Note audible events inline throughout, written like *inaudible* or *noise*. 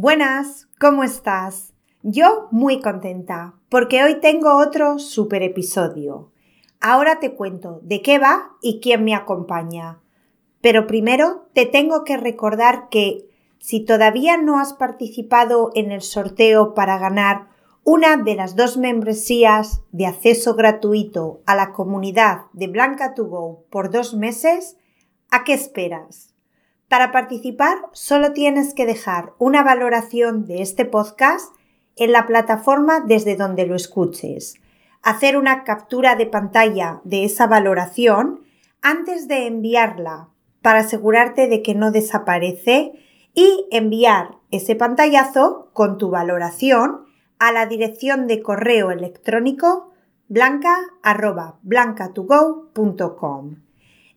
Buenas, ¿cómo estás? Yo muy contenta, porque hoy tengo otro super episodio. Ahora te cuento de qué va y quién me acompaña. Pero primero te tengo que recordar que si todavía no has participado en el sorteo para ganar una de las dos membresías de acceso gratuito a la comunidad de Blanca to Go por dos meses, ¿a qué esperas? Para participar solo tienes que dejar una valoración de este podcast en la plataforma desde donde lo escuches, hacer una captura de pantalla de esa valoración antes de enviarla para asegurarte de que no desaparece y enviar ese pantallazo con tu valoración a la dirección de correo electrónico blanca.blancatogo.com.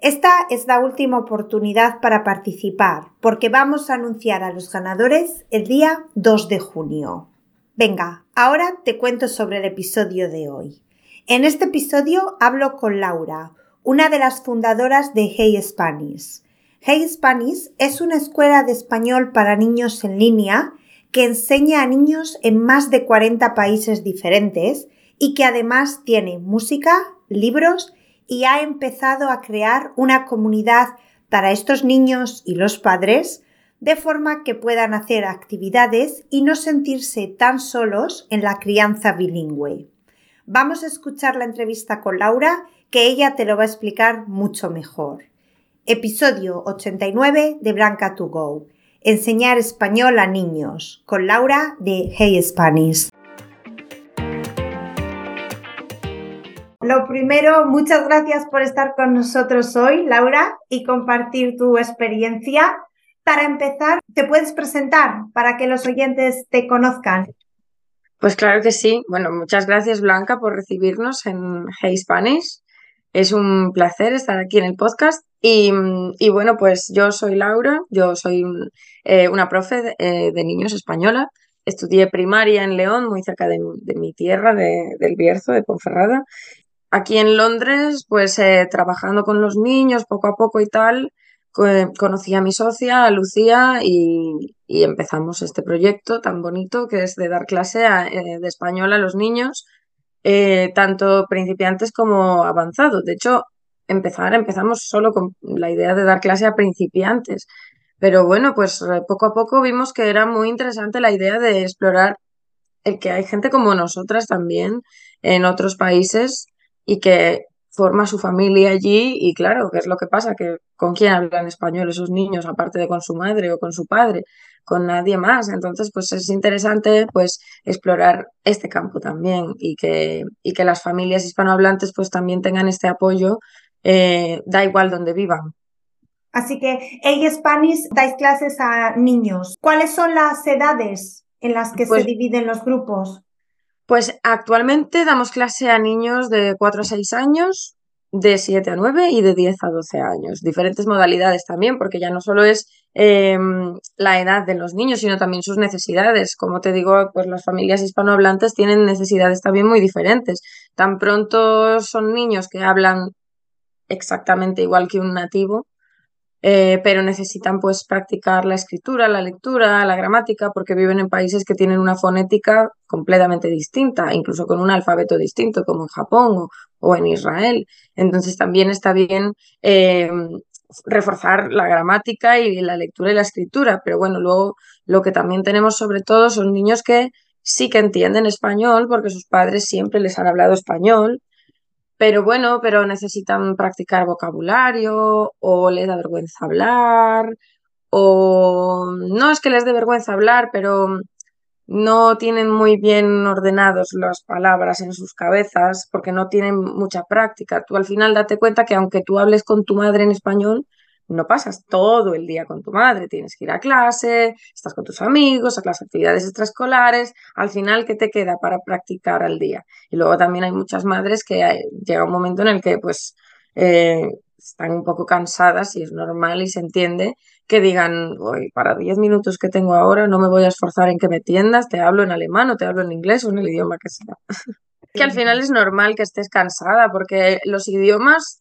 Esta es la última oportunidad para participar porque vamos a anunciar a los ganadores el día 2 de junio. Venga, ahora te cuento sobre el episodio de hoy. En este episodio hablo con Laura, una de las fundadoras de Hey Spanish. Hey Spanish es una escuela de español para niños en línea que enseña a niños en más de 40 países diferentes y que además tiene música, libros y ha empezado a crear una comunidad para estos niños y los padres de forma que puedan hacer actividades y no sentirse tan solos en la crianza bilingüe. Vamos a escuchar la entrevista con Laura, que ella te lo va a explicar mucho mejor. Episodio 89 de Blanca to Go. Enseñar español a niños, con Laura de Hey Spanish. Lo primero, muchas gracias por estar con nosotros hoy, Laura, y compartir tu experiencia. Para empezar, ¿te puedes presentar para que los oyentes te conozcan? Pues claro que sí. Bueno, muchas gracias Blanca por recibirnos en Hey Spanish. Es un placer estar aquí en el podcast. Y, bueno, pues yo soy Laura, yo soy eh, una profe de, eh, de, niños española. Estudié primaria en León, muy cerca de, de mi tierra, de, del Bierzo, de Ponferrada aquí en Londres, pues eh, trabajando con los niños poco a poco y tal, conocí a mi socia, a Lucía, y, empezamos este proyecto tan bonito que es de dar clase eh, de español a los niños, eh, tanto principiantes como avanzados. De hecho, empezar, empezamos solo con la idea de dar clase a principiantes. Pero bueno, pues poco a poco vimos que era muy interesante la idea de explorar el que hay gente como nosotras también en otros países y que forma su familia allí y claro, ¿qué es lo que pasa? Que con quién hablan español esos niños, aparte de con su madre o con su padre, con nadie más. Entonces, pues es interesante pues explorar este campo también y que, y que las familias hispanohablantes pues también tengan este apoyo, eh, da igual donde vivan. Así que, hey Spanish, dais clases a niños. ¿Cuáles son las edades en las que se pues dividen los grupos? Pues actualmente damos clase a niños de 4 a 6 años, de 7 a 9 y de 10 a 12 años. Diferentes modalidades también, porque ya no solo es em, la edad de los niños, sino también sus necesidades. Como te digo, pues las familias hispanohablantes tienen necesidades también muy diferentes. Tan pronto son niños que hablan exactamente igual que un nativo, eh, pero necesitan pues practicar la escritura, la lectura, la gramática, porque viven en países que tienen una fonética completamente distinta, incluso con un alfabeto distinto, como en Japón o, en Israel. Entonces también está bien eh, reforzar la gramática y la lectura y la escritura, pero bueno, luego lo que también tenemos sobre todo son niños que sí que entienden español porque sus padres siempre les han hablado español pero bueno, pero necesitan practicar vocabulario o les da vergüenza hablar o no es que les dé vergüenza hablar, pero no tienen muy bien ordenados las palabras en sus cabezas porque no tienen mucha práctica. Tú al final date cuenta que aunque tú hables con tu madre en español, no pasas todo el día con tu madre, tienes que ir a clase, estás con tus amigos, a las actividades extraescolares, al final, ¿qué te queda para practicar al día? Y luego también hay muchas madres que hay, llega un momento en el que pues eh, están un poco cansadas y es normal y se entiende que digan, hoy para 10 minutos que tengo ahora no me voy a esforzar en que me tiendas, te hablo en alemán o te hablo en inglés o en el idioma que sea. *laughs* que al final es normal que estés cansada porque los idiomas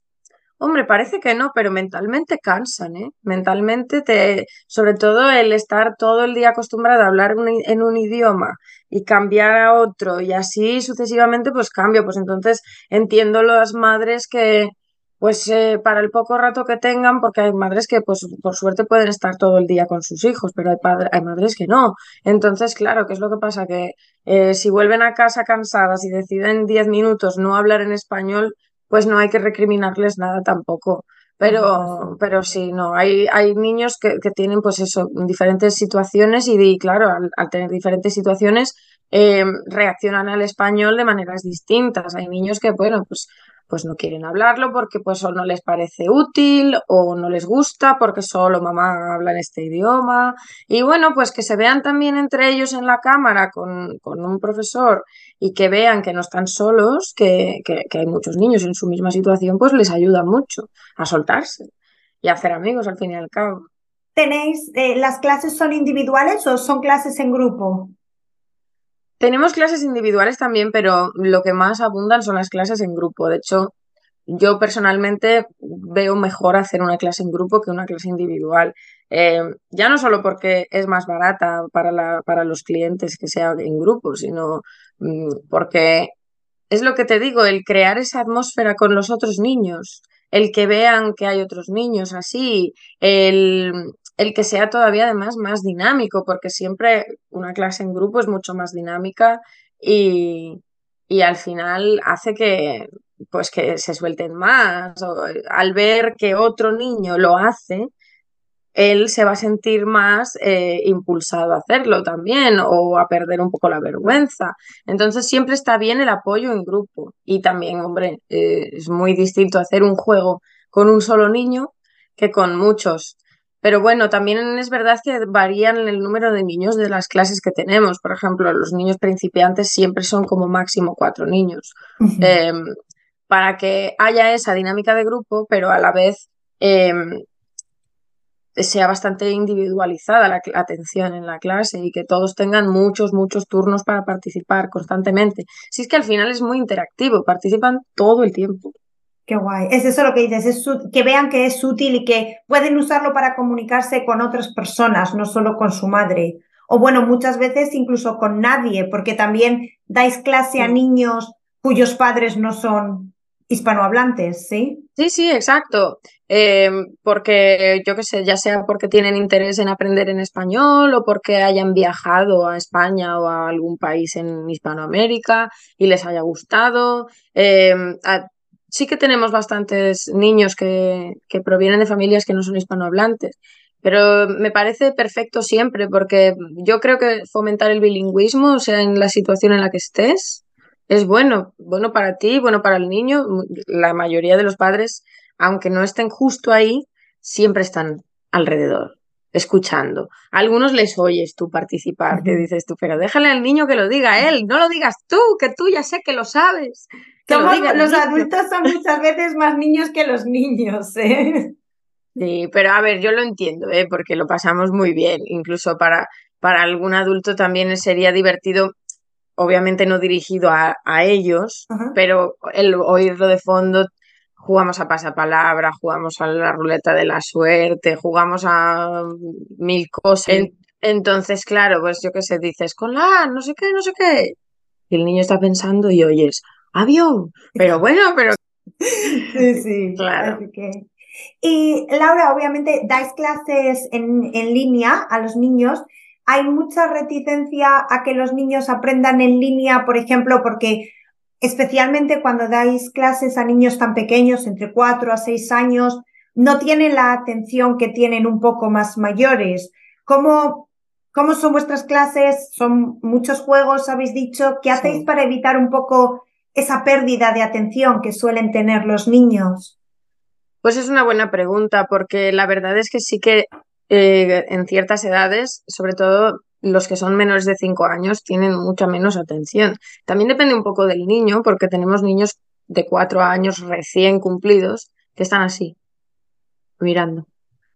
Hombre, parece que no, pero mentalmente cansan, ¿eh? Mentalmente te, sobre todo el estar todo el día acostumbrado a hablar en un idioma y cambiar a otro y así sucesivamente, pues cambio. Pues entonces entiendo las madres que, pues eh, para el poco rato que tengan, porque hay madres que pues por suerte pueden estar todo el día con sus hijos, pero hay, hay madres que no. Entonces, claro, ¿qué es lo que pasa? Que eh, si vuelven a casa cansadas y deciden 10 minutos no hablar en español, pues no hay que recriminarles nada tampoco. Pero, pero sí, no, hay, hay niños que, tienen pues eso, diferentes situaciones y, claro, al, tener diferentes situaciones eh, reaccionan al español de maneras distintas. Hay niños que, bueno, pues pues no quieren hablarlo porque pues o no les parece útil o no les gusta porque solo mamá habla en este idioma. Y bueno, pues que se vean también entre ellos en la cámara con, un profesor y que vean que no están solos, que, hay muchos niños en su misma situación, pues les ayuda mucho a soltarse y a hacer amigos al fin y al cabo. ¿Tenéis, eh, las clases son individuales o son clases en grupo? Tenemos clases individuales también, pero lo que más abundan son las clases en grupo. De hecho, yo personalmente veo mejor hacer una clase en grupo que una clase individual. Eh, ya no solo porque es más barata para, la, para los clientes que sea en grupo, sino mm, porque es lo que te digo, el crear esa atmósfera con los otros niños, el que vean que hay otros niños así, el, el que sea todavía además más dinámico, porque siempre una clase en grupo es mucho más dinámica y, al final hace que pues que se suelten más. al ver que otro niño lo hace, él se va a sentir más eh, impulsado a hacerlo también o a perder un poco la vergüenza. Entonces siempre está bien el apoyo en grupo. Y también, hombre, eh, es muy distinto hacer un juego con un solo niño que con muchos. Pero bueno, también es verdad que varían el número de niños de las clases que tenemos. Por ejemplo, los niños principiantes siempre son como máximo cuatro niños. Para que haya esa dinámica de grupo, pero a la vez em, sea bastante individualizada la, la, atención en la clase y que todos tengan muchos, muchos turnos para participar constantemente. Si es que al final es muy interactivo, participan todo el tiempo. Qué guay. Es eso lo que dices, es que vean que es útil y que pueden usarlo para comunicarse con otras personas, no solo con su madre. O bueno, muchas veces incluso con nadie, porque también dais clase a niños cuyos padres no son hispanohablantes, ¿sí? Sí, sí, exacto. Em, porque yo qué sé, ya sea porque tienen interés en aprender en español o porque hayan viajado a España o a algún país en Hispanoamérica y les haya gustado. Em, sí que tenemos bastantes niños que, provienen de familias que no son hispanohablantes, pero me parece perfecto siempre porque yo creo que fomentar el bilingüismo, sea, en la situación en la que estés, es bueno, bueno para ti, bueno para el niño. La mayoría de los padres, aunque no estén justo ahí, siempre están alrededor, escuchando. A algunos les oyes tú participar, que dices tú, pero déjale al niño que lo diga él, no lo digas tú, que tú ya sé que lo sabes los adultos son muchas veces más niños que los niños, ¿eh? Sí, pero a ver, yo lo entiendo, ¿eh? porque lo pasamos muy bien. Incluso para, para algún adulto también sería divertido, obviamente no dirigido a, ellos, pero el oírlo de fondo, jugamos a pasapalabra, jugamos a la ruleta de la suerte, jugamos a mil cosas. Entonces, claro, pues yo qué sé, dices, con la, no sé qué, no sé qué. Y el niño está pensando y oyes, avión. Pero bueno, pero... *laughs* Sí, sí. *laughs* Claro. Y Laura, obviamente dais clases en, en línea a los niños. Hay mucha reticencia a que los niños aprendan en línea, por ejemplo, porque especialmente cuando dais clases a niños tan pequeños, entre 4 a 6 años, no tienen la atención que tienen un poco más mayores. ¿Cómo, cómo son vuestras clases? Son muchos juegos, habéis dicho. ¿Qué hacéis para evitar un poco esa pérdida de atención que suelen tener los niños? Pues es una buena pregunta, porque la verdad es que sí que eh, en ciertas edades, sobre todo los que son menores de 5 años, tienen mucha menos atención. También depende un poco del niño, porque tenemos niños de 4 años recién cumplidos que están así, mirando.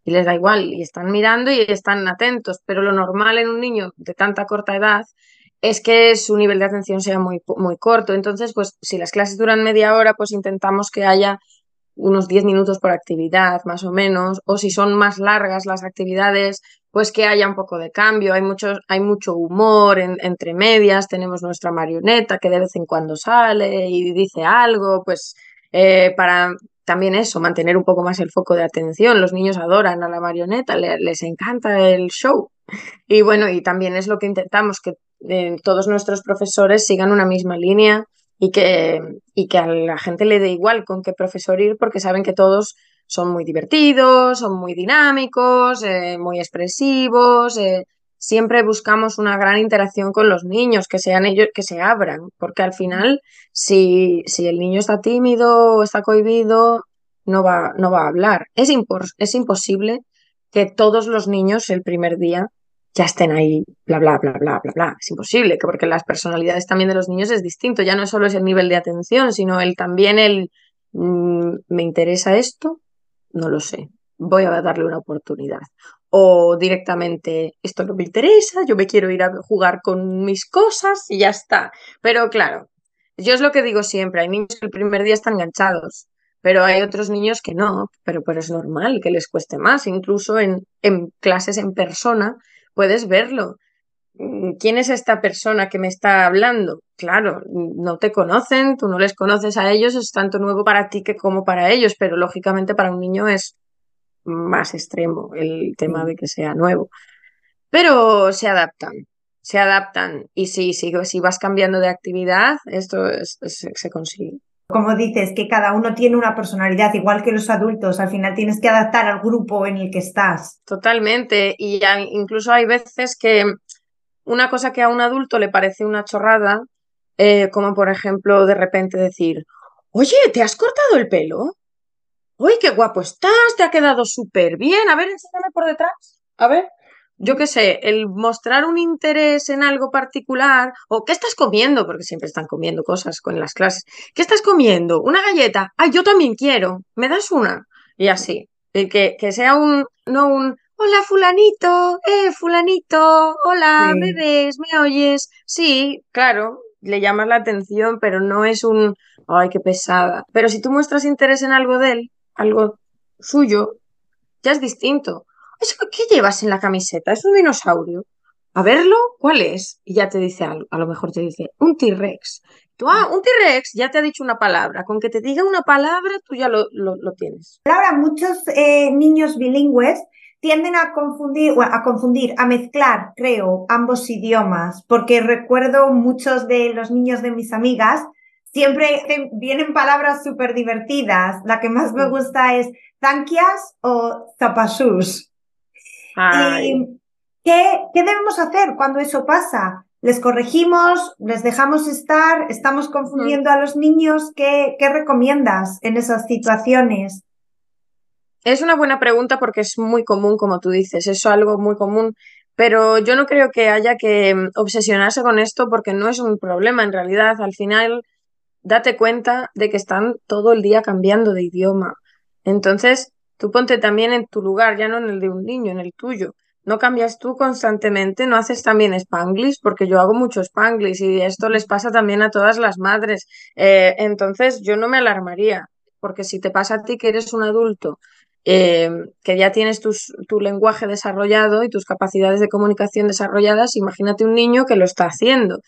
Y les da igual, y están mirando y están atentos, pero lo normal en un niño de tanta corta edad es que su nivel de atención sea muy, muy corto. Entonces, pues si las clases duran media hora, pues intentamos que haya unos 10 minutos por actividad, más o menos, o si son más largas las actividades, pues que haya un poco de cambio, hay mucho, hay mucho humor entre medias, tenemos nuestra marioneta que de vez en cuando sale y dice algo, pues eh, para también eso, mantener un poco más el foco de atención. Los niños adoran a la marioneta, les encanta el show. Y bueno, y también es lo que intentamos, que eh, todos nuestros profesores sigan una misma línea y que, y que a la gente le dé igual con qué profesor ir porque saben que todos son muy divertidos, son muy dinámicos, eh, muy expresivos. Eh, siempre buscamos una gran interacción con los niños, que sean ellos, que se abran, porque al final, si, si el niño está tímido o está cohibido, no va, no va a hablar. Es, es imposible que todos los niños el primer día ya estén ahí, bla, bla, bla, bla, bla, bla. Es imposible, porque las personalidades también de los niños es distinto. Ya no solo es el nivel de atención, sino el también el, mm, me interesa esto, no lo sé, voy a darle una oportunidad. O directamente, esto no me interesa, yo me quiero ir a jugar con mis cosas y ya está. Pero claro, yo es lo que digo siempre, hay niños que el primer día están enganchados, pero hay otros niños que no, pero, pero es normal que les cueste más, incluso en, en clases en persona puedes verlo. Mm, ¿Quién es esta persona que me está hablando? Claro, no te conocen, tú no les conoces a ellos, es tanto nuevo para ti que como para ellos, pero lógicamente para un niño es más extremo el tema de que sea nuevo. Pero se adaptan, se adaptan y si, si, si vas cambiando de actividad, esto se consigue. Como dices, que cada uno tiene una personalidad, igual que los adultos, al final tienes que adaptar al grupo en el que estás. Totalmente, y incluso hay veces que una cosa que a un adulto le parece una chorrada, eh, como por ejemplo de repente decir, oye, ¿te has cortado el pelo? Uy, qué guapo estás, te ha quedado súper bien. A ver, enséñame por detrás. A ver yo qué sé, el mostrar un interés en algo particular, o ¿qué estás comiendo? Porque siempre están comiendo cosas con las clases. ¿Qué estás comiendo? ¿Una galleta? Ah, yo también quiero. ¿Me das una? Y así. Que, que sea un, no un, hola fulanito, eh, fulanito, hola, bebés, ¿me oyes? Sí, claro, le llamas la atención, pero no es un, ay, qué pesada. Pero si tú muestras interés en algo de él, algo suyo, ya es distinto. ¿Qué llevas en la camiseta? ¿Es un dinosaurio? A verlo, ¿cuál es? Y ya te dice algo. A lo mejor te dice, un T-Rex. Tú, ah, un T-Rex ya te ha dicho una palabra. Con que te diga una palabra, tú ya lo, lo, tienes. Ahora, muchos eh, niños bilingües tienden a confundir, a confundir, a mezclar, creo, ambos idiomas, porque recuerdo muchos de los niños de mis amigas, siempre vienen palabras súper divertidas. La que más me gusta es tanquias o zapasús. ¿Y qué, debemos hacer cuando eso pasa? ¿Les corregimos? ¿Les dejamos estar? ¿Estamos confundiendo a los niños? ¿Qué, ¿Qué recomiendas en esas situaciones? Es una buena pregunta porque es muy común, como tú dices, es algo muy común, pero yo no creo que haya que mm, obsesionarse con esto porque no es un problema en realidad. Al final, date cuenta de que están todo el día cambiando de idioma. Entonces, Tú ponte también en tu lugar, ya no en el de un niño, en el tuyo. No cambias tú constantemente, no haces también spanglish, porque yo hago mucho spanglish y esto les pasa también a todas las madres. Eh, entonces yo no me alarmaría, porque si te pasa a ti que eres un adulto, eh, que ya tienes tu lenguaje desarrollado y tus capacidades de comunicación desarrolladas, imagínate un niño que lo está haciendo.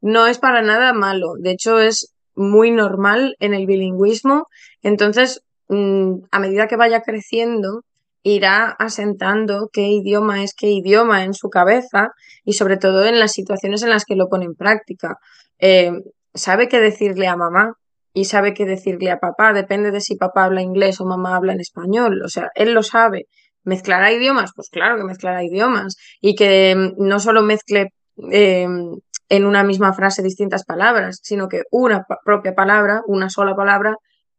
No es para nada malo, de hecho es muy normal en el bilingüismo. Entonces, a medida que vaya creciendo, irá asentando qué idioma es qué idioma en su cabeza y sobre todo en las situaciones en las que lo pone en práctica. Eh, sabe qué decirle a mamá y sabe qué decirle a papá, depende de si papá habla inglés o mamá habla en español, o sea, él lo sabe. ¿Mezclará idiomas? Pues claro que mezclará idiomas y que mm, no solo mezcle em, en una misma frase distintas palabras, sino que una propia palabra, una sola palabra,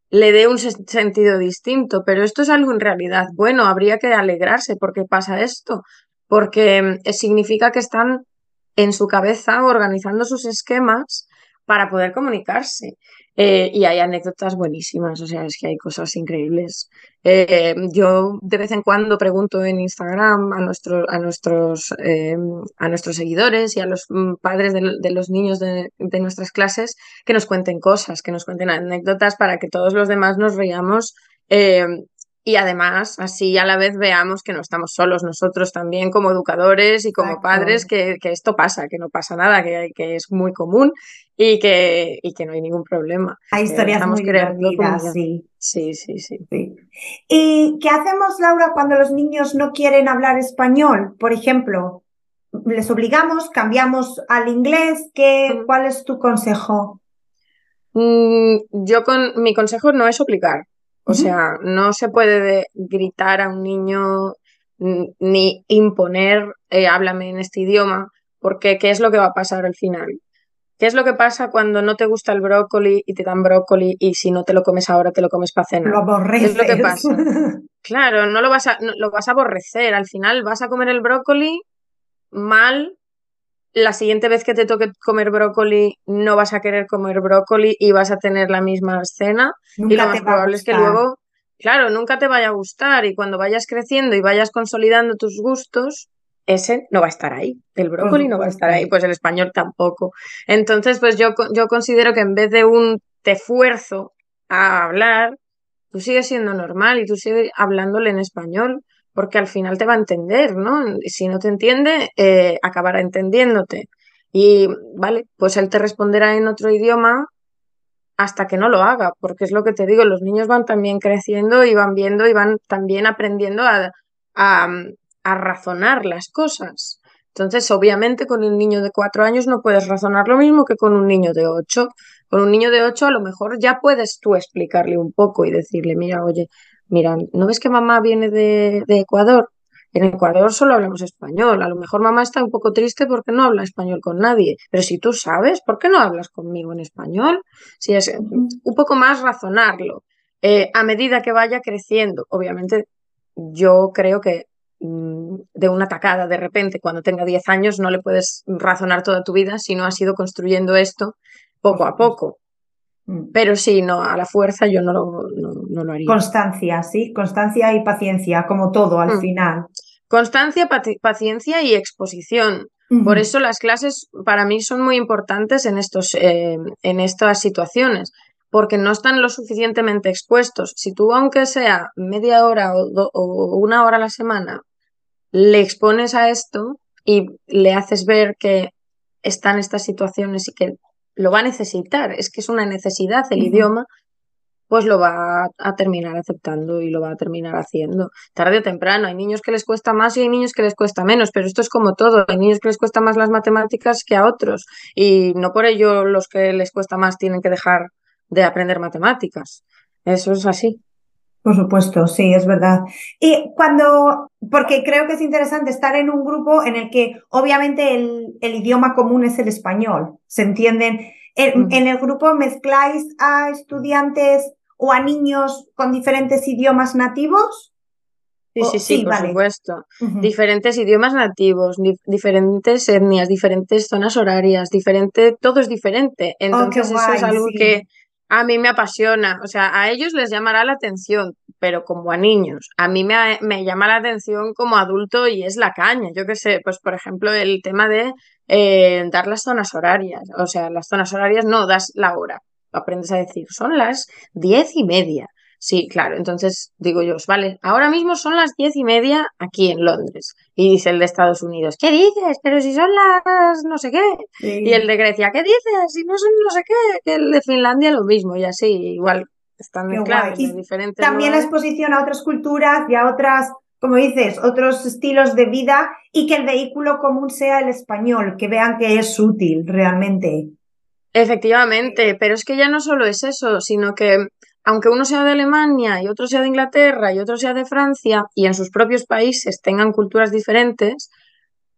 le dé un sentido distinto, pero esto es algo en realidad bueno, habría que alegrarse porque pasa esto, porque eh, significa que están en su cabeza organizando sus esquemas para poder comunicarse. Eh, y hay anécdotas buenísimas, o sea, es que hay cosas increíbles. Eh, yo de vez en cuando pregunto en Instagram a, nuestro, a, nuestros, em, a nuestros seguidores y a los mm, padres de, los niños de, nuestras clases que nos cuenten cosas, que nos cuenten anécdotas para que todos los demás nos reamos Em, y además, así a la vez veamos que no estamos solos nosotros también como educadores y como padres, que, esto pasa, que no pasa nada, que, que es muy común y que, y que no hay ningún problema. Hay historias muy divertidas, sí. Sí, sí, sí. ¿Y qué hacemos, Laura, cuando los niños no quieren hablar español? Por ejemplo, les obligamos, cambiamos al inglés, ¿qué, ¿cuál es tu consejo? Mm, yo con mi consejo no es obligar. O sea, no se puede gritar a un niño ni imponer, eh, háblame en este idioma, porque ¿qué es lo que va a pasar al final? ¿Qué es lo que pasa cuando no te gusta el brócoli y te dan brócoli y si no te lo comes ahora te lo comes para cenar? Lo aborreces. ¿Qué es lo que pasa? claro, no lo vas a, lo vas a aborrecer. Al final vas a comer el brócoli mal la siguiente vez que te toque comer brócoli no vas a querer comer brócoli y vas a tener la misma escena y lo más probable es que luego, claro, nunca te vaya a gustar. Y cuando vayas creciendo y vayas consolidando tus gustos, ese no va a estar ahí, el brócoli no va a estar ahí, pues el español tampoco. Entonces, pues yo, yo considero que en vez de un te esfuerzo a hablar, tú sigues siendo normal y tú sigues hablándole en español porque al final te va a entender, ¿no? Si no te entiende, eh, acabará entendiéndote. Y, vale, pues él te responderá en otro idioma hasta que no lo haga, porque es lo que te digo, los niños van también creciendo y van viendo y van también aprendiendo a, a, a razonar las cosas. Entonces, obviamente, con un niño de cuatro años no puedes razonar lo mismo que con un niño de ocho. Con un niño de ocho a lo mejor ya puedes tú explicarle un poco y decirle, mira, oye, mira, ¿no ves que mamá viene de, Ecuador? En Ecuador solo hablamos español. A lo mejor mamá está un poco triste porque no habla español con nadie. Pero si tú sabes, ¿por qué no hablas conmigo en español? Si es un poco más razonarlo. Eh, a medida que vaya creciendo, obviamente yo creo que mm, de una tacada de repente, cuando tenga 10 años, no le puedes razonar toda tu vida si no has ido construyendo esto poco a poco. Mm. Pero sí, no, a la fuerza yo no lo, no, lo haría. Constancia, sí, constancia y paciencia, como todo al mm. final. Constancia, paciencia y exposición. Por eso las clases para mí son muy importantes en, estos, eh, en estas situaciones, porque no están lo suficientemente expuestos. Si tú, aunque sea media hora o, o una hora a la semana, le expones a esto y le haces ver que están estas situaciones y que lo va a necesitar, es que es una necesidad el idioma, pues lo va a, terminar aceptando y lo va a terminar haciendo. Tarde o temprano, hay niños que les cuesta más y hay niños que les cuesta menos, pero esto es como todo, hay niños que les cuesta más las matemáticas que a otros y no por ello los que les cuesta más tienen que dejar de aprender matemáticas. Eso es así. Por supuesto, sí, es verdad. Y cuando, porque creo que es interesante estar en un grupo en el que obviamente el, idioma común es el español, ¿se entienden? En, el grupo mezcláis a estudiantes o a niños con diferentes idiomas nativos. Sí, sí, sí, por supuesto. Diferentes idiomas nativos, diferentes etnias, diferentes zonas horarias, diferente, todo es diferente. Oh, Entonces eso es algo que a mí me apasiona, o sea, a ellos les llamará la atención, pero como a niños. A mí me, me llama la atención como adulto y es la caña. Yo qué sé, pues por ejemplo el tema de eh, dar las zonas horarias. O sea, las zonas horarias no das la hora. Aprendes a decir, son las diez y media. Sí, claro. Entonces digo yo, vale, ahora mismo son las diez y media aquí en Londres. Y dice el de Estados Unidos, ¿qué dices? Pero si son las no sé qué. Y el de Grecia, ¿qué dices? Si no son no sé qué. Que el de Finlandia lo mismo y así, igual están mezclados en diferentes. También la exposición a otras culturas y a otras, como dices, otros estilos de vida y que el vehículo común sea el español, que vean que es útil realmente. Efectivamente, pero es que ya no solo es eso, sino que aunque uno sea de Alemania y otro sea de Inglaterra y otro sea de Francia y en sus propios países tengan culturas diferentes,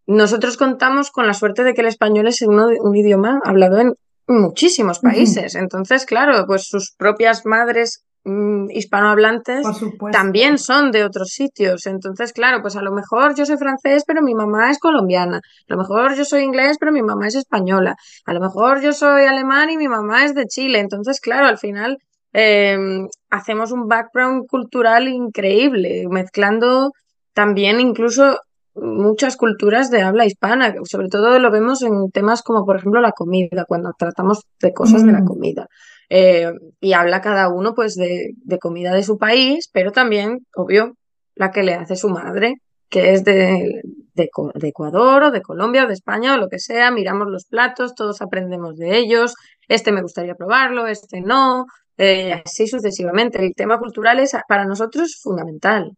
nosotros contamos con la suerte de que el español es un idioma hablado en muchísimos países. Entonces, claro, pues sus propias madres mm, hispanohablantes también son de otros sitios. Entonces, claro, pues a lo mejor yo soy francés, pero mi mamá es colombiana. A lo mejor yo soy inglés, pero mi mamá es española. A lo mejor yo soy alemán y mi mamá es de Chile. Entonces, claro, al final Em, hacemos un background cultural increíble, mezclando también incluso muchas culturas de habla hispana, sobre todo lo vemos en temas como por ejemplo la comida, cuando tratamos de cosas de la mm. comida. eh, y habla cada uno pues de, comida de su país, pero también, obvio, la que le hace su madre, que es de, de, Ecuador o de Colombia o de España o lo que sea, miramos los platos, todos aprendemos de ellos, este me gustaría probarlo, este no, eh, así sucesivamente. El tema cultural es para nosotros fundamental.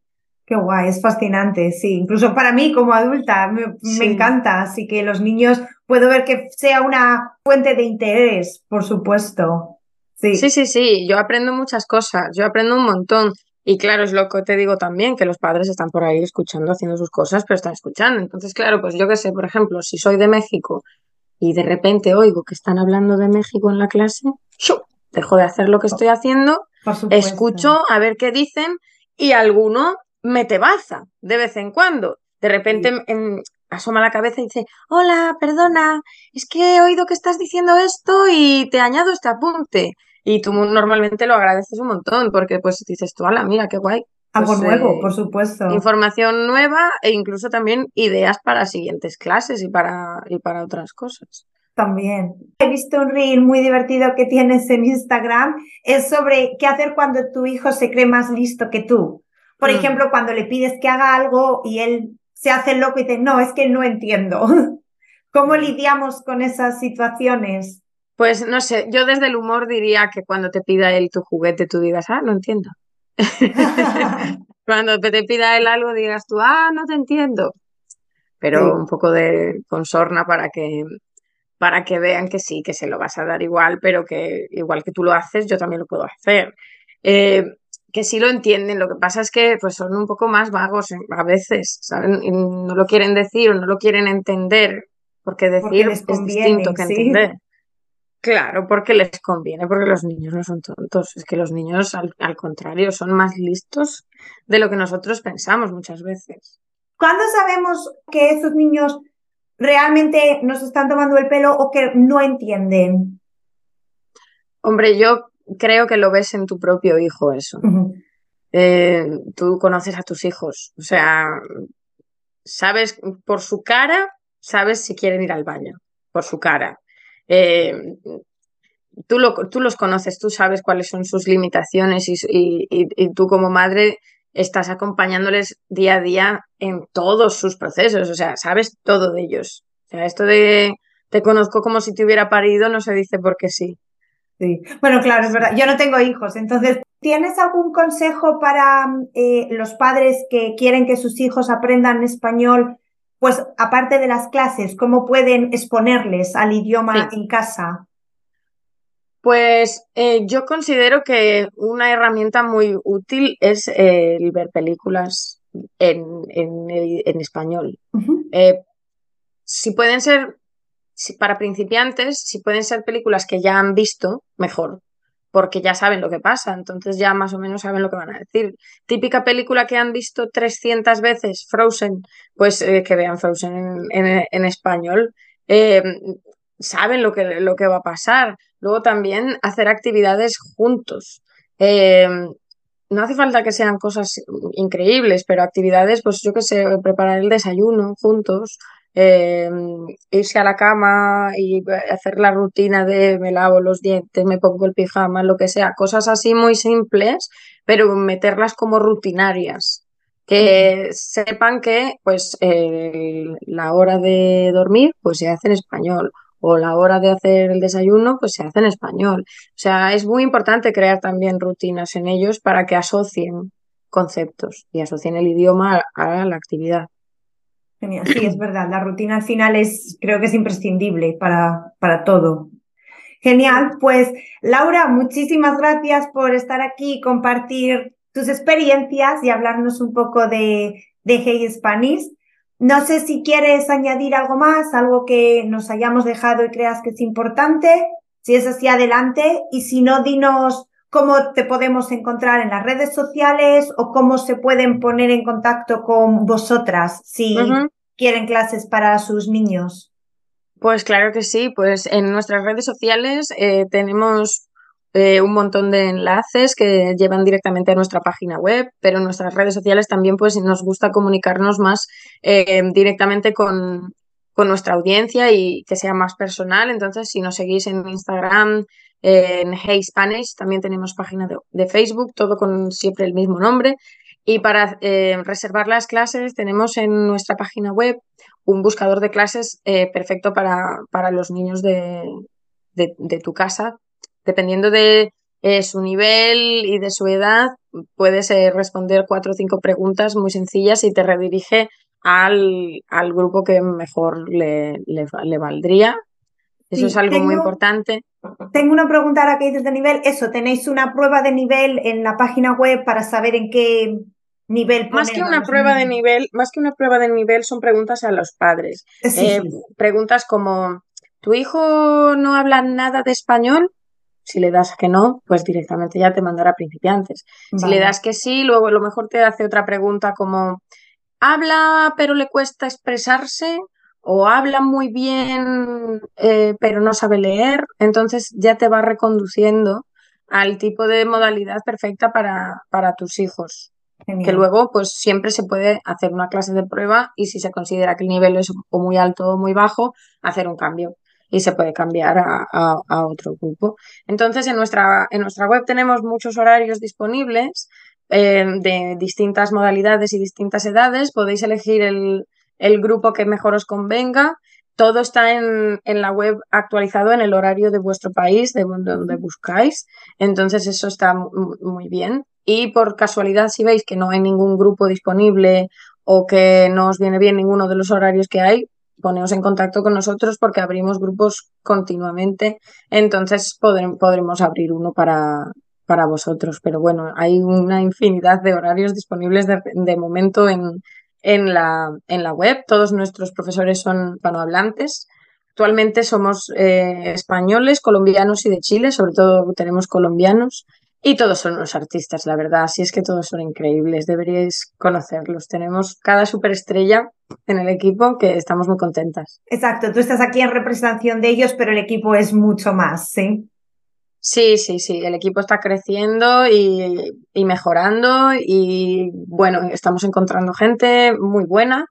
Qué guay, es fascinante, sí. Incluso para mí como adulta me, encanta, así que los niños puedo ver que sea una fuente de interés, por supuesto. Sí. sí, sí, sí, yo aprendo muchas cosas, yo aprendo un montón. Y claro, es lo que te digo también, que los padres están por ahí escuchando, haciendo sus cosas, pero están escuchando. Entonces, claro, pues yo qué sé, por ejemplo, si soy de México y de repente oigo que están hablando de México en la clase, dejo de hacer lo que estoy haciendo, escucho a ver qué dicen y alguno me te baza de vez en cuando. De repente asoma la cabeza y dice, hola, perdona, es que he oído que estás diciendo esto y te añado este apunte. Y tú normalmente lo agradeces un montón porque pues dices tú, hola, mira, qué guay. Algo pues, nuevo, eh, por supuesto. Información nueva e incluso también ideas para siguientes clases y para, y para otras cosas. También. He visto un reel muy divertido que tienes en Instagram. Es sobre qué hacer cuando tu hijo se cree más listo que tú. Por mm. ejemplo, cuando le pides que haga algo y él se hace loco y dice, no, es que no entiendo. *laughs* ¿Cómo mm. lidiamos con esas situaciones? Pues no sé, yo desde el humor diría que cuando te pida él tu juguete, tú digas, ah, no entiendo. *laughs* *laughs* cuando te pida él algo, digas tú, ah, no te entiendo. Pero un poco de consorna para que, para que vean que sí, que se lo vas a dar igual, pero que igual que tú lo haces, yo también lo puedo hacer. Eh, que sí lo entienden, lo que pasa es que pues son un poco más vagos a veces, ¿saben? Y no lo quieren decir o no lo quieren entender, porque decir es distinto que entender. Claro, porque les conviene, porque los niños no son tontos, es que los niños al, contrario son más listos de lo que nosotros pensamos muchas veces. ¿Cuándo sabemos que esos niños realmente nos están tomando el pelo o que no entienden? Hombre, yo creo que lo ves en tu propio hijo eso. Eh, tú conoces a tus hijos, o sea, sabes por su cara, sabes si quieren ir al baño, por su cara. Eh, tú, lo, tú, los conoces, tú sabes cuáles son sus limitaciones y, y, tú como madre estás acompañándoles día a día en todos sus procesos, o sea, sabes todo de ellos. O sea, esto de te conozco como si te hubiera parido no se dice porque sí. Sí. Bueno, claro, es verdad. Yo no tengo hijos, entonces, ¿tienes algún consejo para eh, los padres que quieren que sus hijos aprendan español? Pues aparte de las clases, ¿cómo pueden exponerles al idioma en casa? Pues eh, yo considero que una herramienta muy útil es el ver películas en, en, español. Eh, si pueden ser para principiantes, si pueden ser películas que ya han visto, mejor, porque ya saben lo que pasa, entonces ya más o menos saben lo que van a decir. Típica película que han visto 300 veces, Frozen, pues eh, que vean Frozen en, español. Eh, saben lo que, lo que va a pasar. Luego también hacer actividades juntos. Eh, no hace falta que sean cosas increíbles, pero actividades, pues yo que sé, preparar el desayuno juntos, Em, irse a la cama y hacer la rutina de me lavo los dientes, me pongo el pijama, lo que sea, cosas así muy simples, pero meterlas como rutinarias. Que sepan que pues la hora de dormir pues se hace en español o la hora de hacer el desayuno pues se hace en español. O sea, es muy importante crear también rutinas en ellos para que asocien conceptos y asocien el idioma a la actividad. Genial. Sí, es verdad. La rutina al final es, creo que es imprescindible para, para todo. Genial. Pues, Laura, muchísimas gracias por estar aquí compartir tus experiencias y hablarnos un poco de, de Hey Spanish. No sé si quieres añadir algo más, algo que nos hayamos dejado y creas que es importante. Si es así, adelante. Y si no, dinos cómo te podemos encontrar en las redes sociales o cómo se pueden poner en contacto con vosotras si quieren clases para sus niños. Pues claro que sí, pues en nuestras redes sociales eh, tenemos eh, un montón de enlaces que llevan directamente a nuestra página web, pero en nuestras redes sociales también pues nos gusta comunicarnos más eh, directamente con, con nuestra audiencia y que sea más personal. Entonces, si nos seguís en Instagram, en Hey Spanish, también tenemos página de, Facebook, todo con siempre el mismo nombre. Y para eh, reservar las clases tenemos en nuestra página web un buscador de clases perfecto para, para, los niños de, de, tu casa. Dependiendo de eh, su nivel y de su edad, puedes responder cuatro o cinco preguntas muy sencillas y te redirige al, al grupo que mejor le, le, valdría. Eso es algo muy importante. Tengo una pregunta ahora que dices de nivel. Eso, ¿tenéis una prueba de nivel en la página web para saber en qué nivel Más que una prueba de nivel, más que una prueba de nivel son preguntas a los padres. Eh, preguntas como ¿tu hijo no habla nada de español? Si le das que no, pues directamente ya te mandará principiantes. Si le das que sí, luego a lo mejor te hace otra pregunta como habla pero le cuesta expresarse o habla muy bien eh, pero no sabe leer, entonces ya te va reconduciendo al tipo de modalidad perfecta para, para tus hijos. Que luego, pues siempre se puede hacer una clase de prueba y si se considera que el nivel es o muy alto o muy bajo, hacer un cambio y se puede cambiar a, a otro grupo. Entonces, en nuestra, en nuestra web tenemos muchos horarios disponibles eh, de distintas modalidades y distintas edades. Podéis elegir el, grupo que mejor os convenga. Todo está en, la web actualizado en el horario de vuestro país, de donde buscáis. Entonces eso está muy bien. Y por casualidad, si veis que no hay ningún grupo disponible o que no os viene bien ninguno de los horarios que hay, poneos en contacto con nosotros porque abrimos grupos continuamente. Entonces podremos abrir uno para, para vosotros. Pero bueno, hay una infinidad de horarios disponibles de, momento en, en, la, en la web. Todos nuestros profesores son hispanohablantes. Actualmente somos eh, españoles, colombianos y de Chile, sobre todo tenemos colombianos. Y todos son unos artistas, la verdad. Así es que todos son increíbles. Deberíais conocerlos. Tenemos cada superestrella en el equipo que estamos muy contentas. Exacto. Tú estás aquí en representación de ellos, pero el equipo es mucho más, ¿sí? Sí, sí, sí, el equipo está creciendo y, mejorando y bueno, estamos encontrando gente muy buena,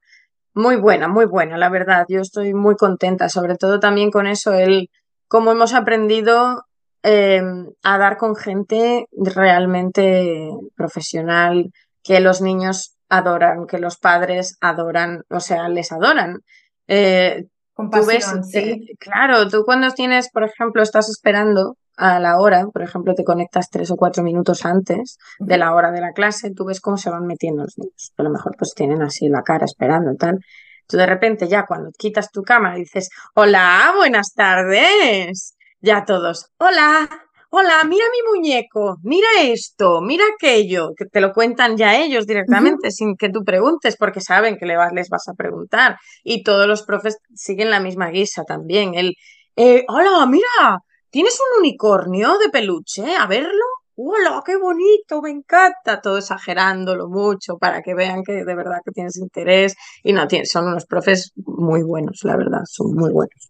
muy buena, muy buena, la verdad. Yo estoy muy contenta, sobre todo también con eso, el cómo hemos aprendido em, a dar con gente realmente profesional, que los niños adoran, que los padres adoran, o sea, les adoran. Eh, Compasión, sí. Eh, claro, tú cuando tienes, por ejemplo, estás esperando a la hora, por ejemplo, te conectas tres o cuatro minutos antes de la hora de la clase, tú ves cómo se van metiendo los niños. A lo mejor pues tienen así la cara esperando y tal. Tú de repente ya cuando quitas tu cámara dices, hola, buenas tardes. Ya todos, hola, hola, mira mi muñeco, mira esto, mira aquello, que te lo cuentan ya ellos directamente sin que tú preguntes porque saben que les vas a preguntar. Y todos los profes siguen la misma guisa también. El, eh, hola, mira, ¿Tienes un unicornio de peluche? A verlo. ¡Hola, qué bonito! Me encanta. Todo exagerándolo mucho para que vean que de verdad que tienes interés. Y no, tienes, son unos profes muy buenos, la verdad, son muy buenos.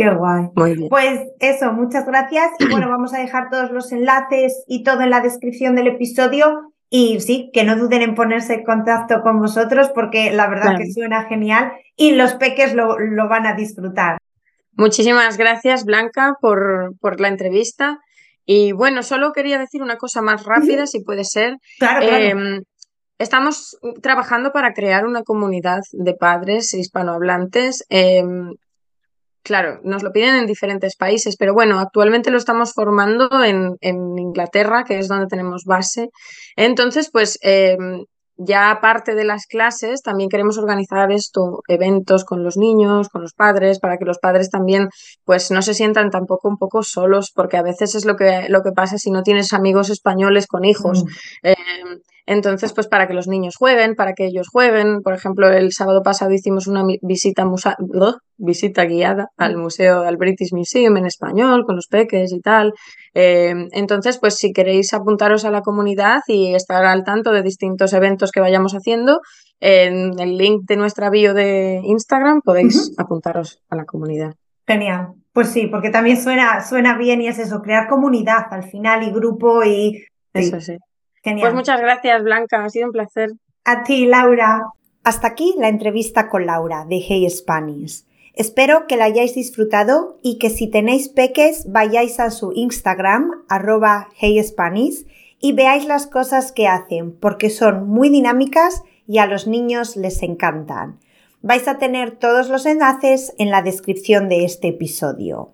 Qué guay. Muy bien. Pues eso, muchas gracias. Y bueno, vamos a dejar todos los enlaces y todo en la descripción del episodio. Y sí, que no duden en ponerse en contacto con vosotros porque la verdad que suena genial y los peques lo, lo van a disfrutar. Muchísimas gracias, Blanca, por, por, la entrevista. Y bueno, solo quería decir una cosa más rápida, si puede ser. Claro, em, estamos trabajando para crear una comunidad de padres hispanohablantes. Em, claro, nos lo piden en diferentes países, pero bueno, actualmente lo estamos formando en, en Inglaterra, que es donde tenemos base. Entonces, pues em, ya aparte de las clases, también queremos organizar esto, eventos con los niños, con los padres, para que los padres también pues no se sientan tampoco un poco solos, porque a veces es lo que, lo que pasa si no tienes amigos españoles con hijos. Mm. Eh, entonces, pues para que los niños jueguen, para que ellos jueguen. Por ejemplo, el sábado pasado hicimos una visita, visita guiada al museo, al British Museum en español, con los peques y tal. Eh, entonces, pues si queréis apuntaros a la comunidad y estar al tanto de distintos eventos que vayamos haciendo, en el link de nuestra bio de Instagram podéis apuntaros a la comunidad. Genial. Pues sí, porque también suena, suena bien y es eso, crear comunidad al final y grupo y... Eso sí. Pues muchas gracias, Blanca. Ha sido un placer. A ti, Laura. Hasta aquí la entrevista con Laura de Hey Spanish. Espero que la hayáis disfrutado y que si tenéis peques vayáis a su Instagram arroba heyspanish y veáis las cosas que hacen porque son muy dinámicas y a los niños les encantan. Vais a tener todos los enlaces en la descripción de este episodio.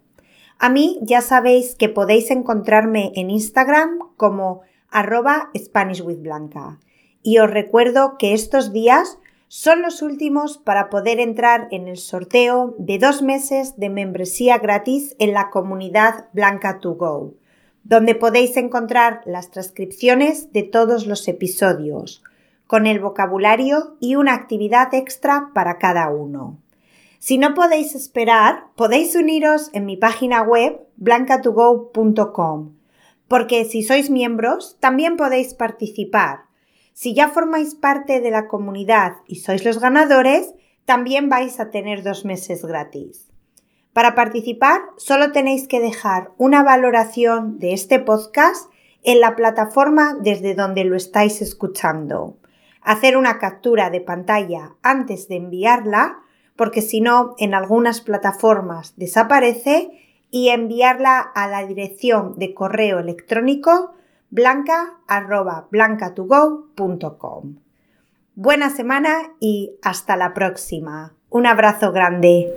A mí ya sabéis que podéis encontrarme en Instagram como arroba SpanishWithBlanca. Y os recuerdo que estos días son los últimos para poder entrar en el sorteo de dos meses de membresía gratis en la comunidad Blanca to Go, donde podéis encontrar las transcripciones de todos los episodios, con el vocabulario y una actividad extra para cada uno. Si no podéis esperar, podéis uniros en mi página web blancatogo.com, porque si sois miembros, también podéis participar si ya formáis parte de la comunidad y sois los ganadores, también vais a tener dos meses gratis. Para participar, solo tenéis que dejar una valoración de este podcast en la plataforma desde donde lo estáis escuchando. Hacer una captura de pantalla antes de enviarla, porque si no, en algunas plataformas desaparece, y enviarla a la dirección de correo electrónico blanca arroba blancatogo.com. Buena semana y hasta la próxima. Un abrazo grande.